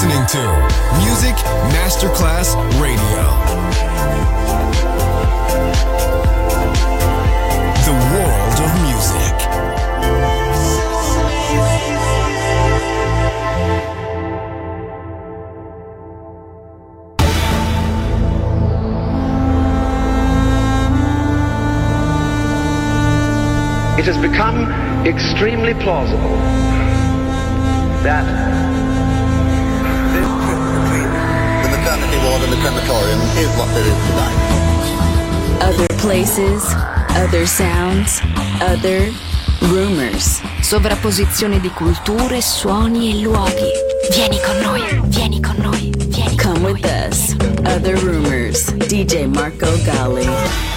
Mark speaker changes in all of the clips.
Speaker 1: listening to Music Masterclass Radio. The world of music.
Speaker 2: It has become extremely plausible that
Speaker 3: world in the crematorium is what there is.
Speaker 4: Other places, other sounds, other rumors.
Speaker 5: Sovrapposizione di culture, suoni e luoghi. Vieni con noi, vieni con noi, vieni
Speaker 4: Come
Speaker 5: con
Speaker 4: with noi. us. Other rumors. DJ Marco Gally.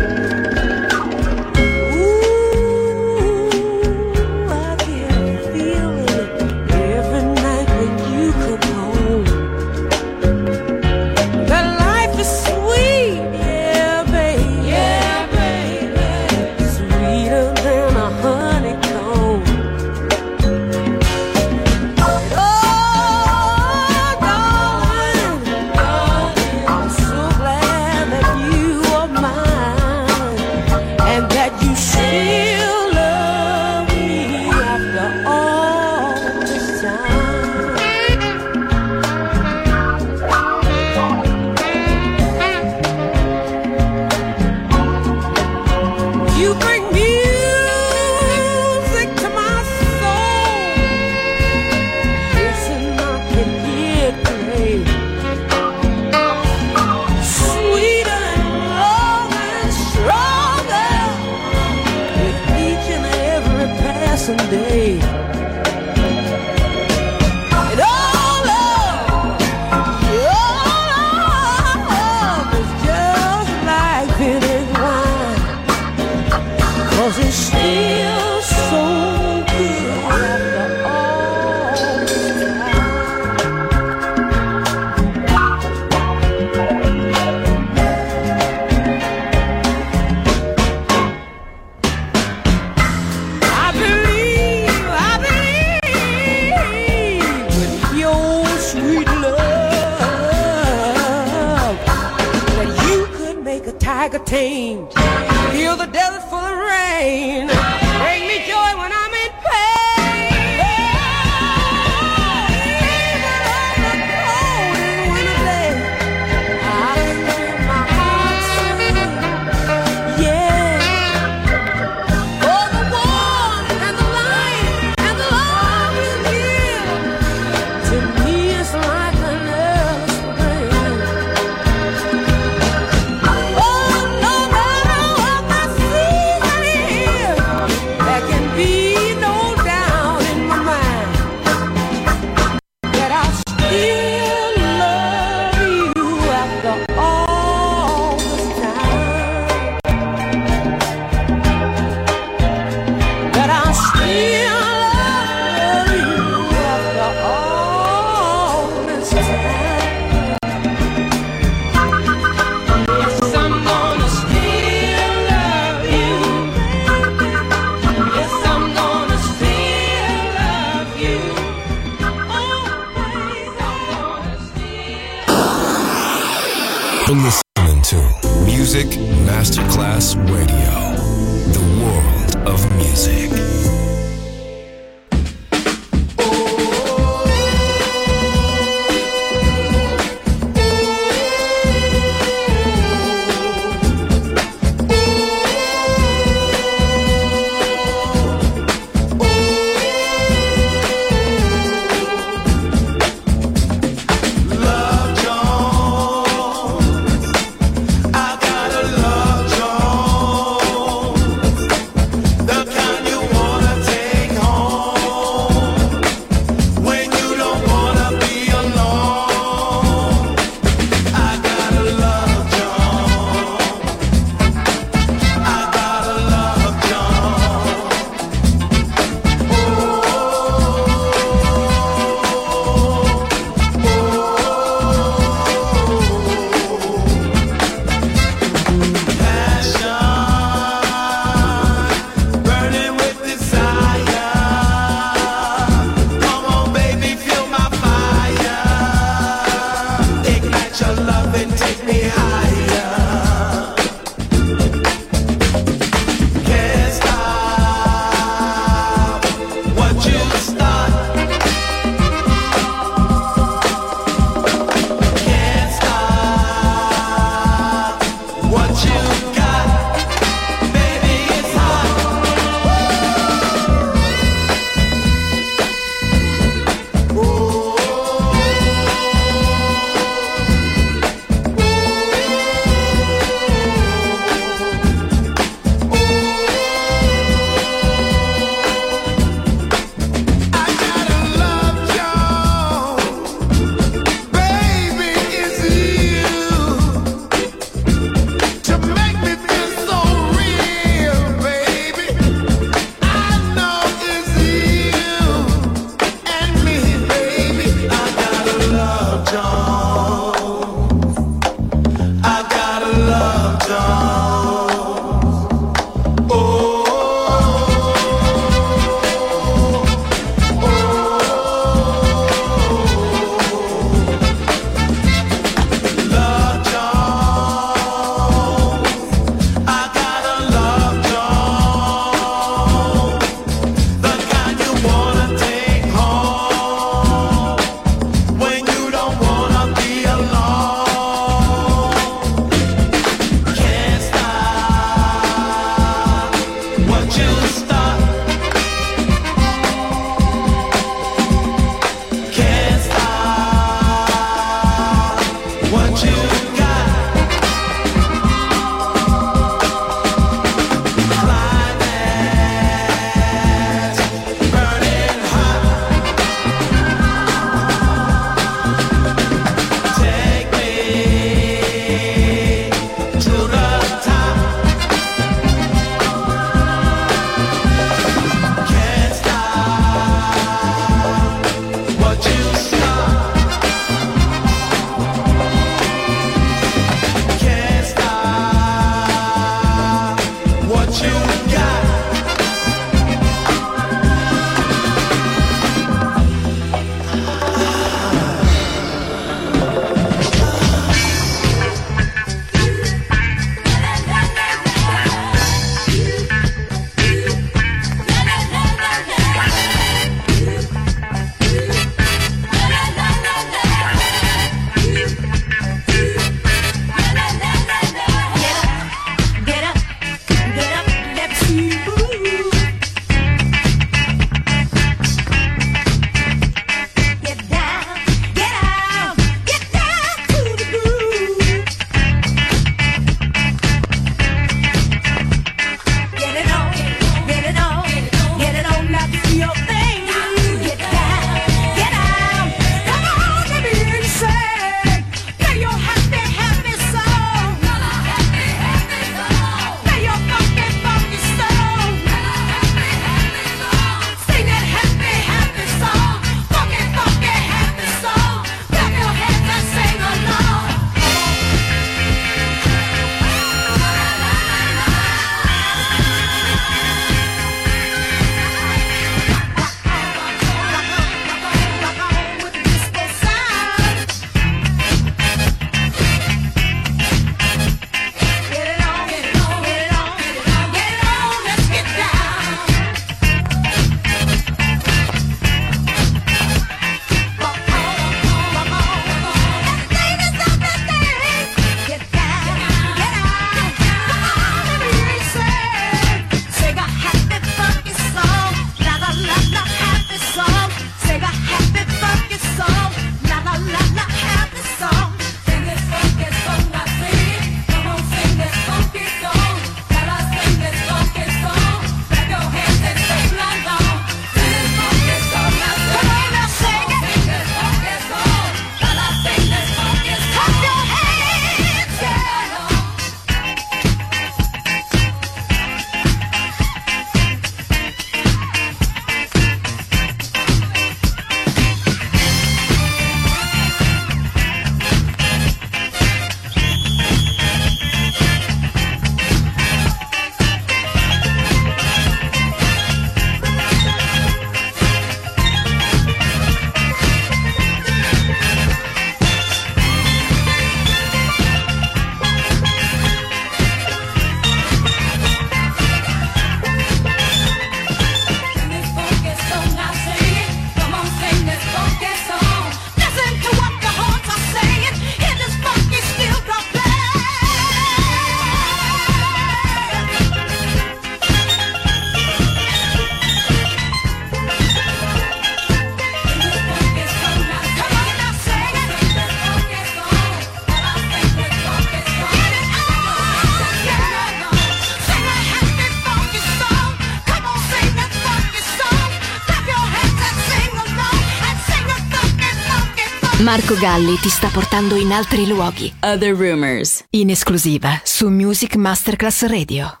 Speaker 5: Marco Galli ti sta portando in altri luoghi.
Speaker 3: Other Rumors.
Speaker 5: In esclusiva su Music Masterclass Radio.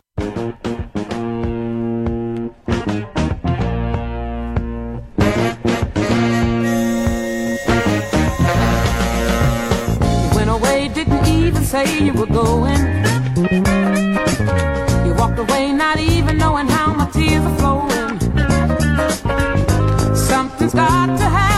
Speaker 4: Went away, didn't even say you were going. You walked away not even knowing how my tears are flowing. Something's got to happen.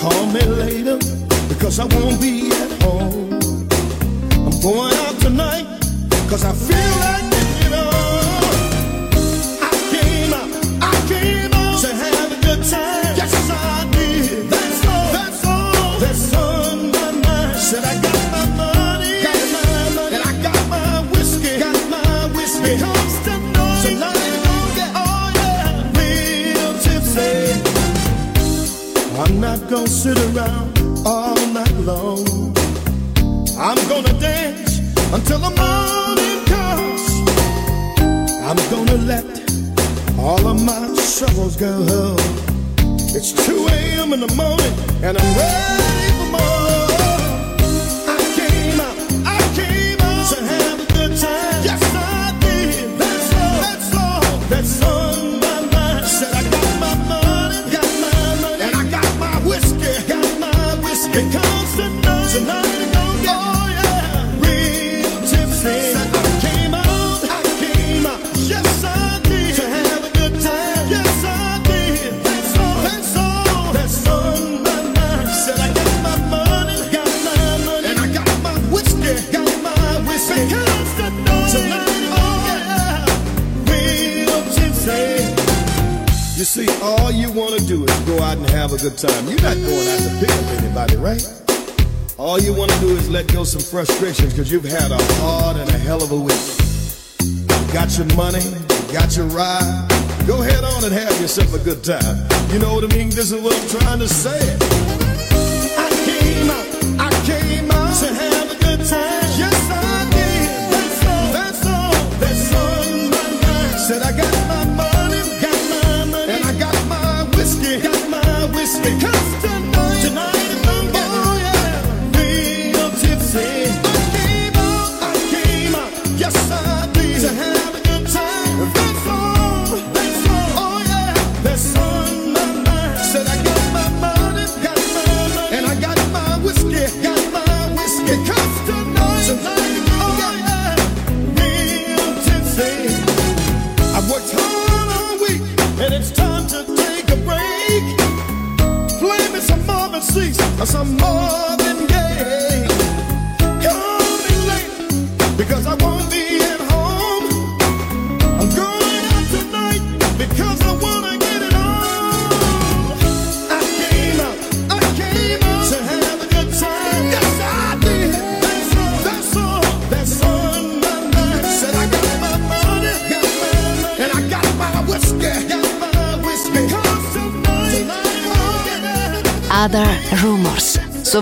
Speaker 6: Call me later because I won't be at home. I'm going out tonight because I feel like. not gonna sit around all night long. I'm gonna dance until the morning comes. I'm gonna let all of my troubles go. It's 2 a.m. in the morning and I'm ready. all you want to do is go out and have a good time. You're not going out to pick up anybody, right? All you want to do is let go some frustrations because you've had a hard and a hell of a week. You got your money, you got your ride. Go head on and have yourself a good time. You know what I mean? This is what I'm trying to say. I came out, I came out to have a good time. Yes, I did. That's all, that's all, that's all. Said I got.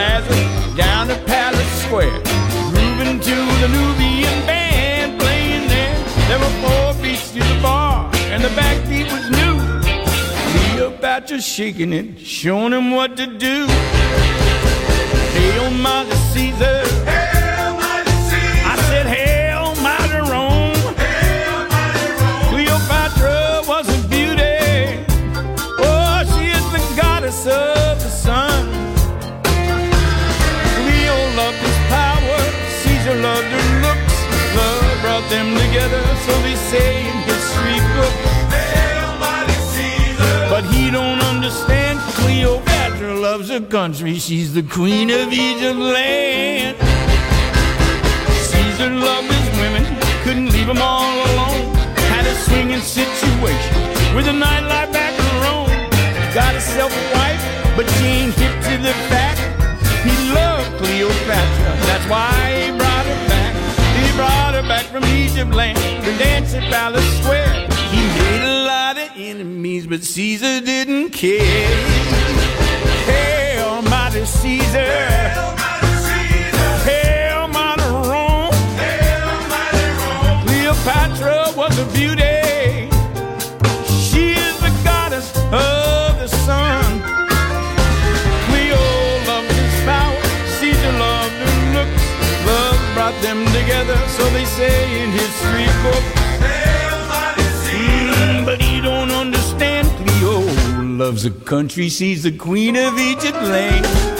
Speaker 7: Plaza, down the palace square, moving to the Nubian band playing there. There were four beats to the bar, and the backbeat was new. Cleopatra shaking it, showing him what to do. Hail, Mother Caesar. I together, so they say in history books. But he don't understand. Cleopatra loves her country. She's the queen of Egypt land. Caesar loved his women, couldn't leave them all alone. Had a swinging situation with a nightlife back in Rome. Got himself a wife, but she ain't hip to the fact. He loved Cleopatra, that's why he brought back from Egypt land to dance at Palace Square. He made a lot of enemies, but Caesar didn't care. Hail, mighty Caesar. Hail, mighty Rome. Cleopatra was a beauty. So they say in history books. Mm, but he don't understand. Cleo loves a country. She's the queen of Egypt land.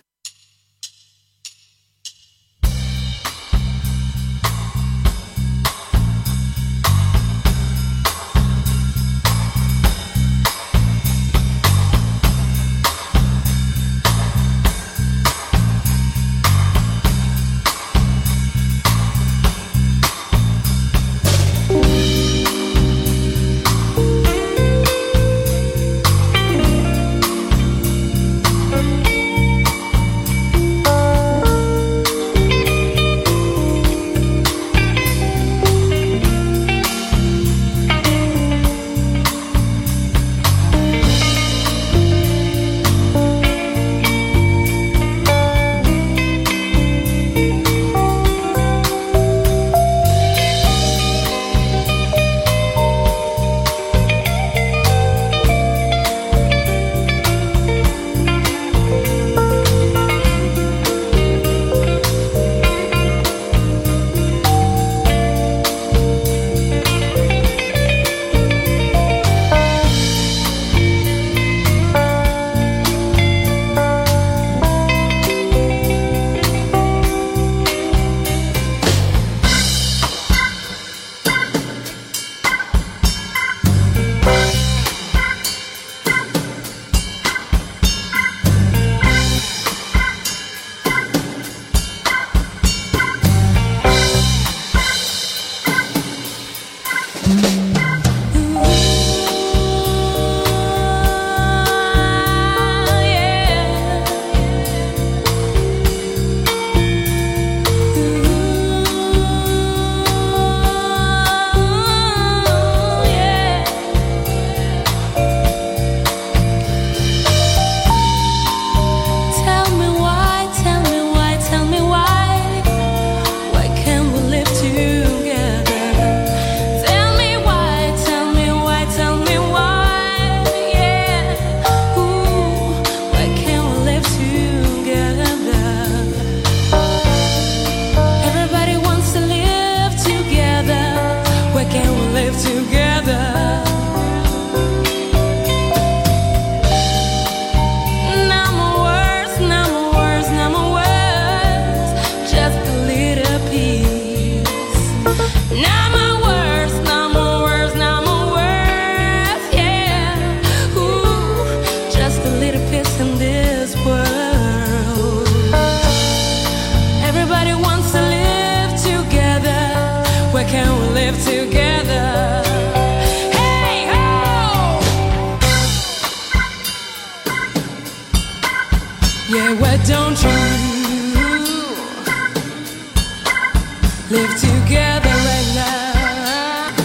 Speaker 8: live together right now.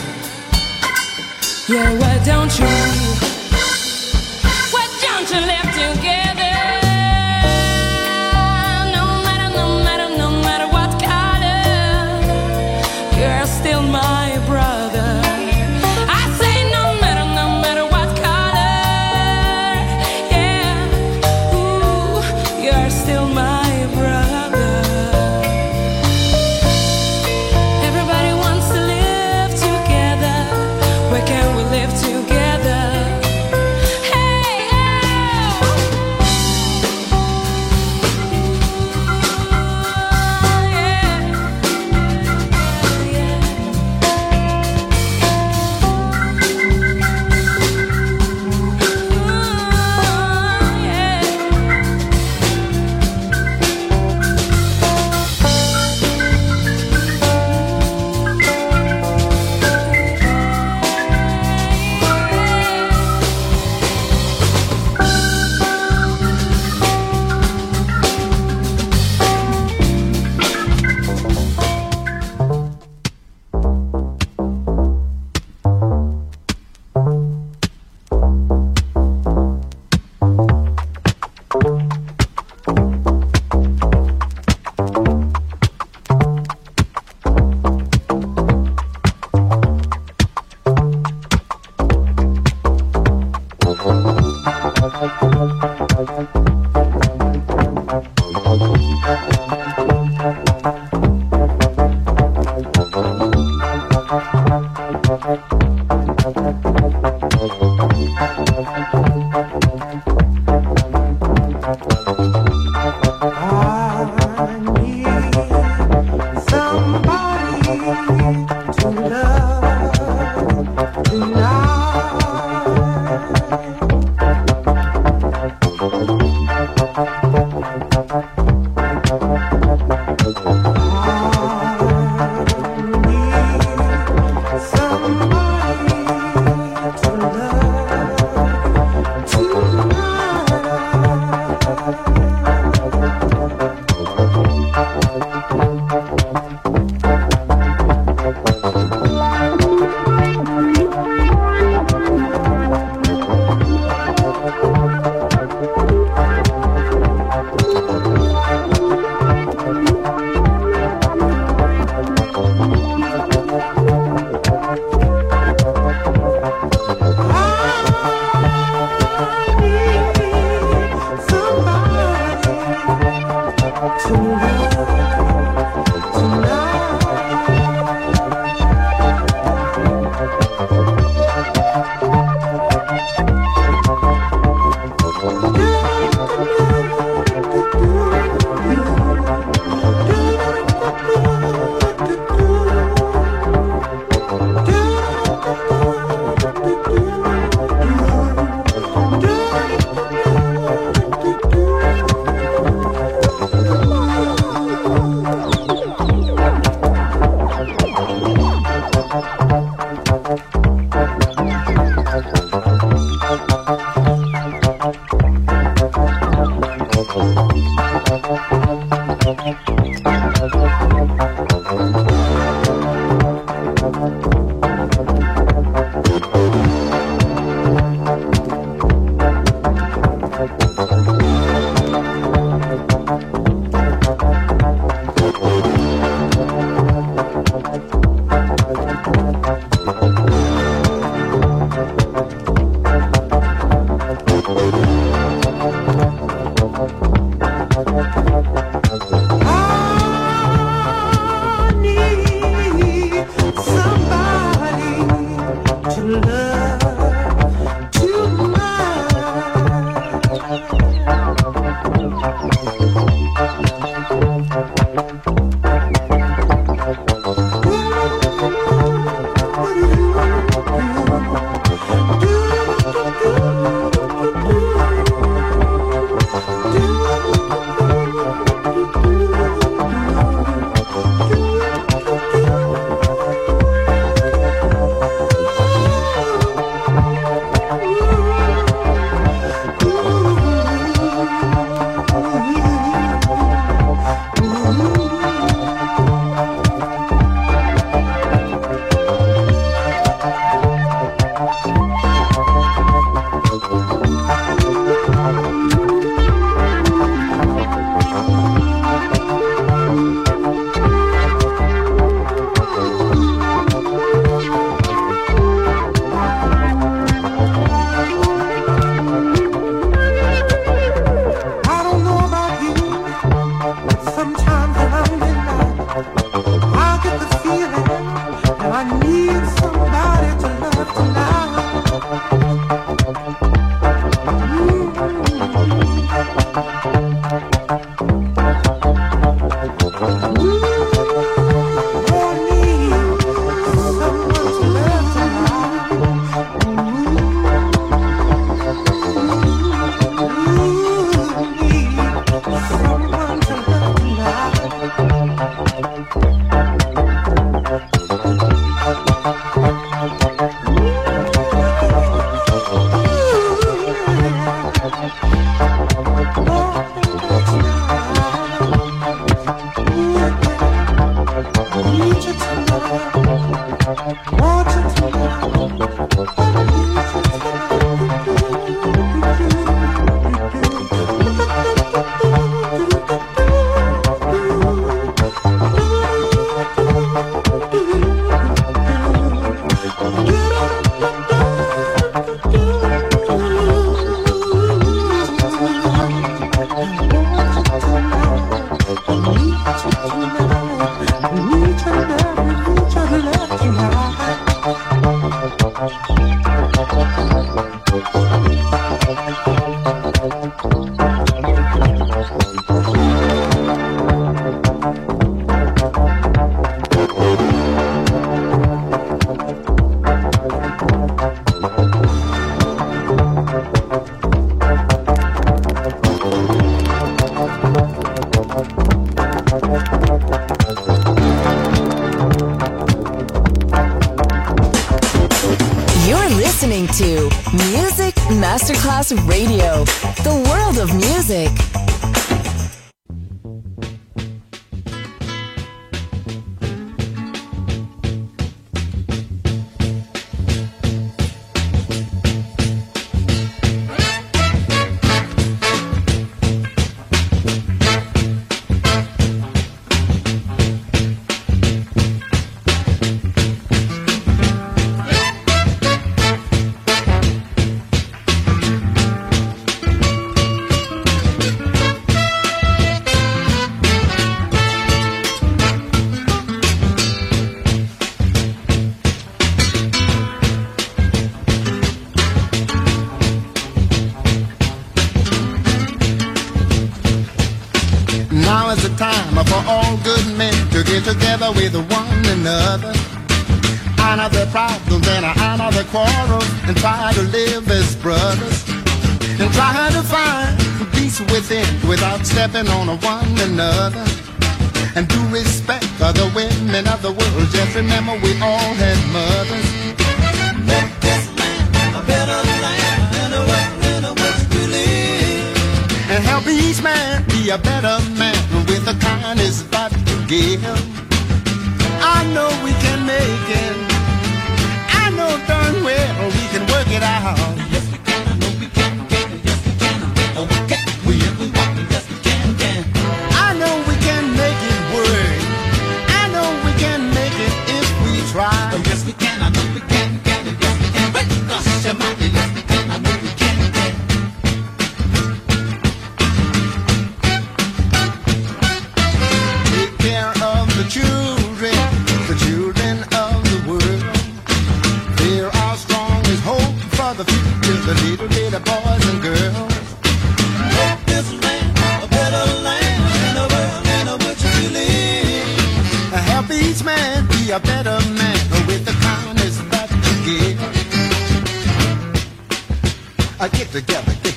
Speaker 8: Yeah, why don't you?
Speaker 9: heaven on one another and do respect other women of the world. Just remember we all had mothers. Make this land a better land and a world in which we live. And help each man be a better man with the kindness that to give. I know we can make it. I know darn well we can work it out.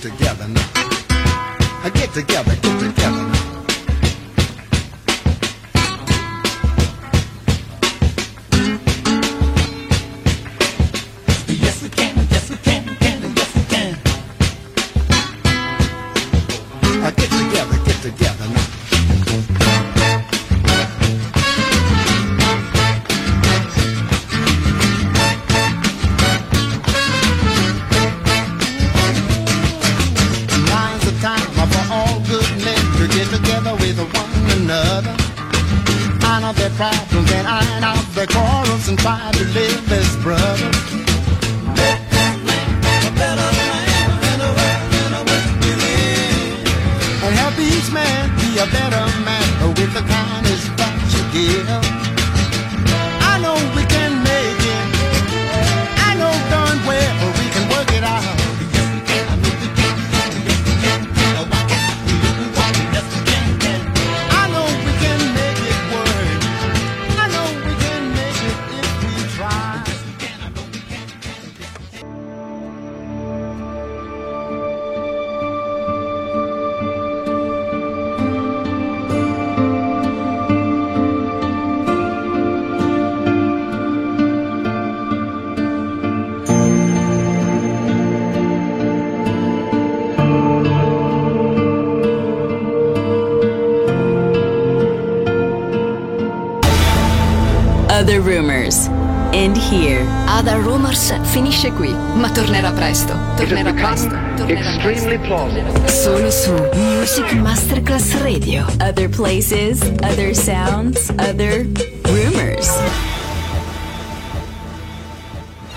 Speaker 9: Get together now. Get together, get together now.
Speaker 3: Is